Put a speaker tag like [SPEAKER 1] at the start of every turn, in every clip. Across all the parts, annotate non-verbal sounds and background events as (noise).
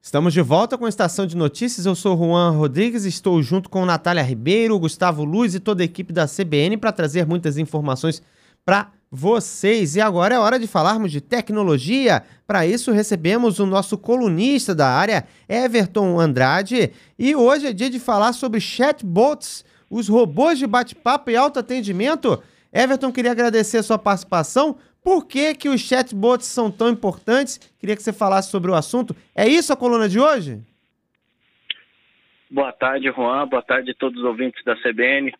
[SPEAKER 1] Estamos de volta com a Estação de Notícias. Eu sou Juan Rodrigues, estou junto com Natália Ribeiro, Gustavo Luz e toda a equipe da CBN para trazer muitas informações para vocês. E agora é hora de falarmos de tecnologia. Para isso, recebemos o nosso colunista da área, Everton Andrade. E hoje é dia de falar sobre chatbots, os robôs de bate-papo e autoatendimento. Everton, queria agradecer a sua participação. Por que, que os chatbots são tão importantes? Queria que você falasse sobre o assunto. É isso a coluna de hoje?
[SPEAKER 2] Boa tarde, Juan. Boa tarde a todos os ouvintes da CBN.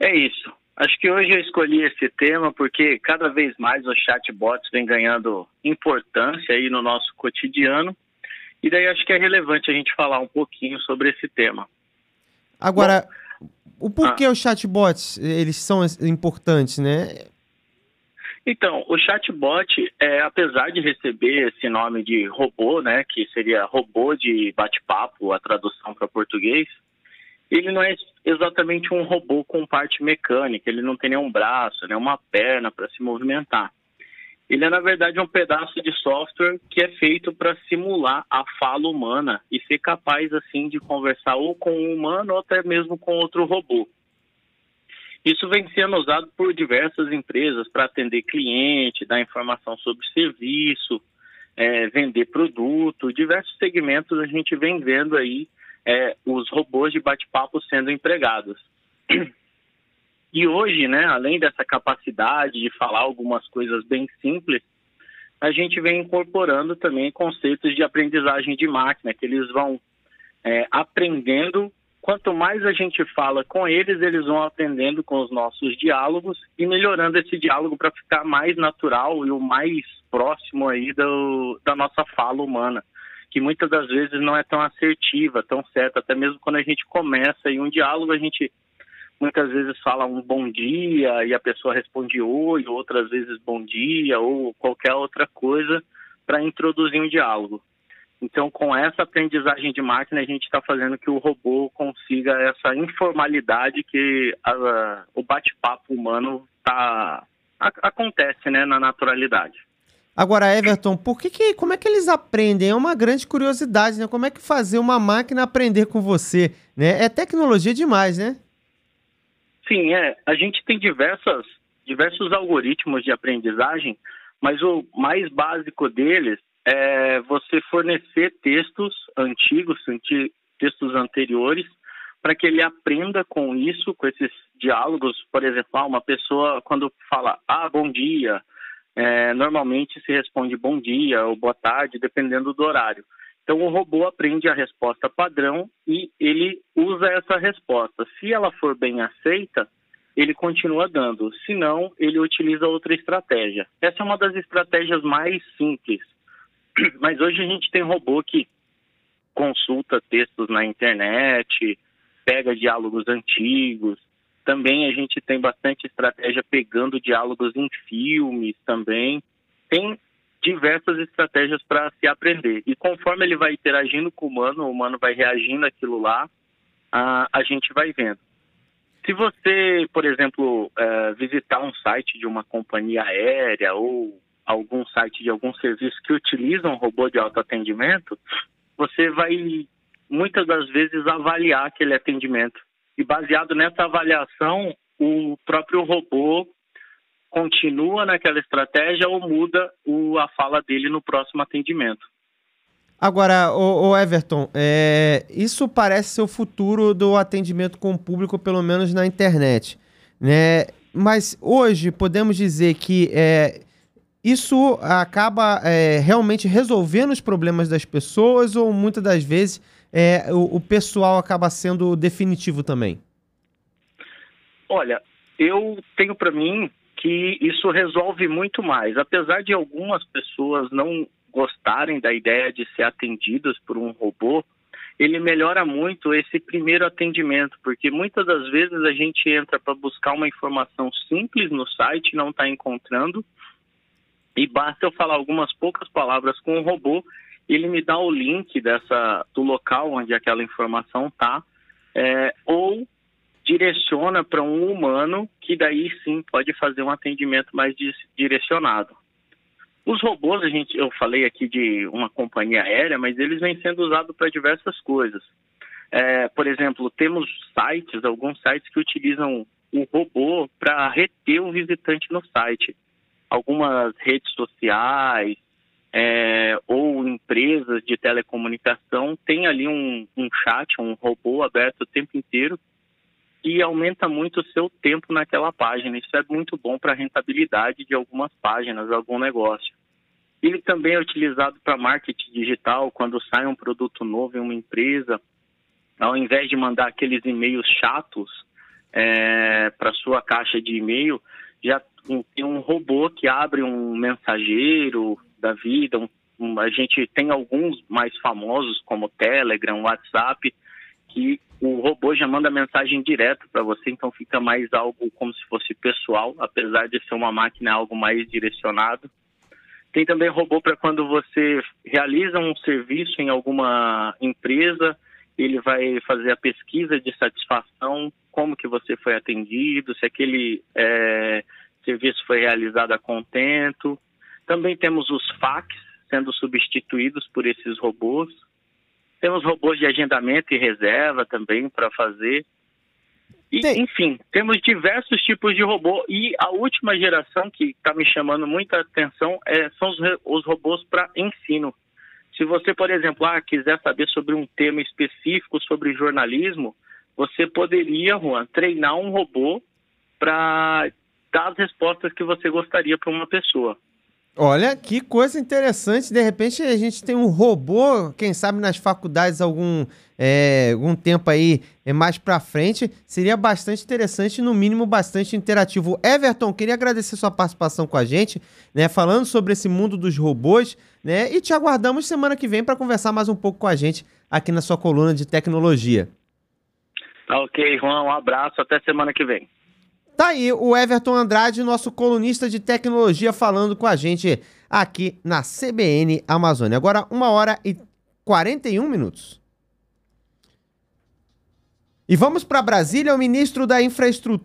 [SPEAKER 2] É isso. Acho que hoje eu escolhi esse tema porque cada vez mais os chatbots vêm ganhando importância aí no nosso cotidiano. E daí acho que é relevante a gente falar um pouquinho sobre esse tema.
[SPEAKER 1] Agora, Bom, o porquê ah, os chatbots eles são importantes, né?
[SPEAKER 2] Então, o chatbot, é, apesar de receber esse nome de robô, né, que seria robô de bate-papo, a tradução para português, ele não é exatamente um robô com parte mecânica, ele não tem nenhum braço, nenhuma perna para se movimentar. Ele é, na verdade, um pedaço de software que é feito para simular a fala humana e ser capaz, assim, de conversar ou com um humano ou até mesmo com outro robô. Isso vem sendo usado por diversas empresas para atender cliente, dar informação sobre serviço, é, vender produto, diversos segmentos a gente vem vendo aí é, os robôs de bate-papo sendo empregados. E hoje, né, além dessa capacidade de falar algumas coisas bem simples, a gente vem incorporando também conceitos de aprendizagem de máquina, que eles vão é, aprendendo quanto mais a gente fala com eles, eles vão aprendendo com os nossos diálogos e melhorando esse diálogo para ficar mais natural e o mais próximo aí do, da nossa fala humana, que muitas das vezes não é tão assertiva, tão certa, até mesmo quando a gente começa em um diálogo, a gente muitas vezes fala um bom dia e a pessoa responde oi, outras vezes bom dia ou qualquer outra coisa para introduzir um diálogo. Então, com essa aprendizagem de máquina, a gente está fazendo que o robô consiga essa informalidade que a, o bate-papo humano tá, a, acontece né, na naturalidade.
[SPEAKER 1] Agora, Everton, por que, que como é que eles aprendem? É uma grande curiosidade, né? Como é que fazer uma máquina aprender com você? Né? É tecnologia demais, né?
[SPEAKER 2] Sim, é. A gente tem diversas, diversos algoritmos de aprendizagem, mas o mais básico deles é você fornecer textos antigos, textos anteriores, para que ele aprenda com isso, com esses diálogos. Por exemplo, ah, uma pessoa, quando fala, ah, bom dia, é, normalmente se responde bom dia ou boa tarde, dependendo do horário. Então, o robô aprende a resposta padrão e ele usa essa resposta. Se ela for bem aceita, ele continua dando. Se não, ele utiliza outra estratégia. Essa é uma das estratégias mais simples (clears throat) mas hoje a gente tem robô que consulta textos na internet, pega diálogos antigos. Também a gente tem bastante estratégia pegando diálogos em filmes também. Tem diversas estratégias para se aprender. E conforme ele vai interagindo com o humano, o humano vai reagindo àquilo lá, a, a gente vai vendo. Se você, por exemplo, é, visitar um site de uma companhia aérea ou algum site de algum serviço que utiliza um robô de autoatendimento, você vai muitas das vezes avaliar aquele atendimento. E baseado nessa avaliação, o próprio robô continua naquela estratégia ou muda o, a fala dele no próximo atendimento.
[SPEAKER 1] Agora, o, o Everton, é, isso parece ser o futuro do atendimento com o público, pelo menos na internet. Né? Mas hoje podemos dizer que é, isso acaba é, realmente resolvendo os problemas das pessoas ou muitas das vezes é, o, o, pessoal acaba sendo definitivo também?
[SPEAKER 2] Olha, eu tenho para mim que isso resolve muito mais. Apesar de algumas pessoas não gostarem da ideia de ser atendidas por um robô, ele melhora muito esse primeiro atendimento, porque muitas das vezes a gente entra para buscar uma informação simples no site, não está encontrando, e basta eu falar algumas poucas palavras com o robô, ele me dá o link dessa do local onde aquela informação está, é, ou direciona para um humano que daí sim pode fazer um atendimento mais direcionado. Os robôs, a gente, eu falei aqui de uma companhia aérea, mas eles vêm sendo usados para diversas coisas. É, por exemplo, temos sites, alguns sites que utilizam o robô para reter o visitante no site. Algumas redes sociais é, ou empresas de telecomunicação têm ali um, um chat, um robô aberto o tempo inteiro e aumenta muito o seu tempo naquela página. Isso é muito bom para a rentabilidade de algumas páginas, algum negócio. Ele também é utilizado para marketing digital, quando sai um produto novo em uma empresa, ao invés de mandar aqueles e-mails chatos é, para sua caixa de e-mail, já tem um robô que abre um mensageiro da vida. Um, um, a gente tem alguns mais famosos, como Telegram, WhatsApp, que o robô já manda mensagem direto para você, então fica mais algo como se fosse pessoal, apesar de ser uma máquina algo mais direcionado. Tem também robô para quando você realiza um serviço em alguma empresa, ele vai fazer a pesquisa de satisfação, como que você foi atendido, se aquele é, serviço foi realizado a contento. Também temos os fax sendo substituídos por esses robôs. Temos robôs de agendamento e reserva também para fazer. E, enfim, temos diversos tipos de robô. E a última geração que está me chamando muita atenção é, são os, os robôs para ensino. Se você, por exemplo, ah, quiser saber sobre um tema específico sobre jornalismo, você poderia, Juan, treinar um robô para dar as respostas que você gostaria para uma pessoa.
[SPEAKER 1] Olha, que coisa interessante. De repente a gente tem um robô, quem sabe nas faculdades algum, é, algum tempo aí é, mais para frente. Seria bastante interessante, no mínimo bastante interativo. Everton, queria agradecer sua participação com a gente, né, falando sobre esse mundo dos robôs, né? E te aguardamos semana que vem para conversar mais um pouco com a gente aqui na sua coluna de tecnologia.
[SPEAKER 2] Tá ok, Juan, um abraço, até semana que vem.
[SPEAKER 1] Tá aí o Everton Andrade, nosso colunista de tecnologia, falando com a gente aqui na CBN Amazônia. Agora, uma hora e 41 minutos. E vamos para Brasília, o ministro da Infraestrutura.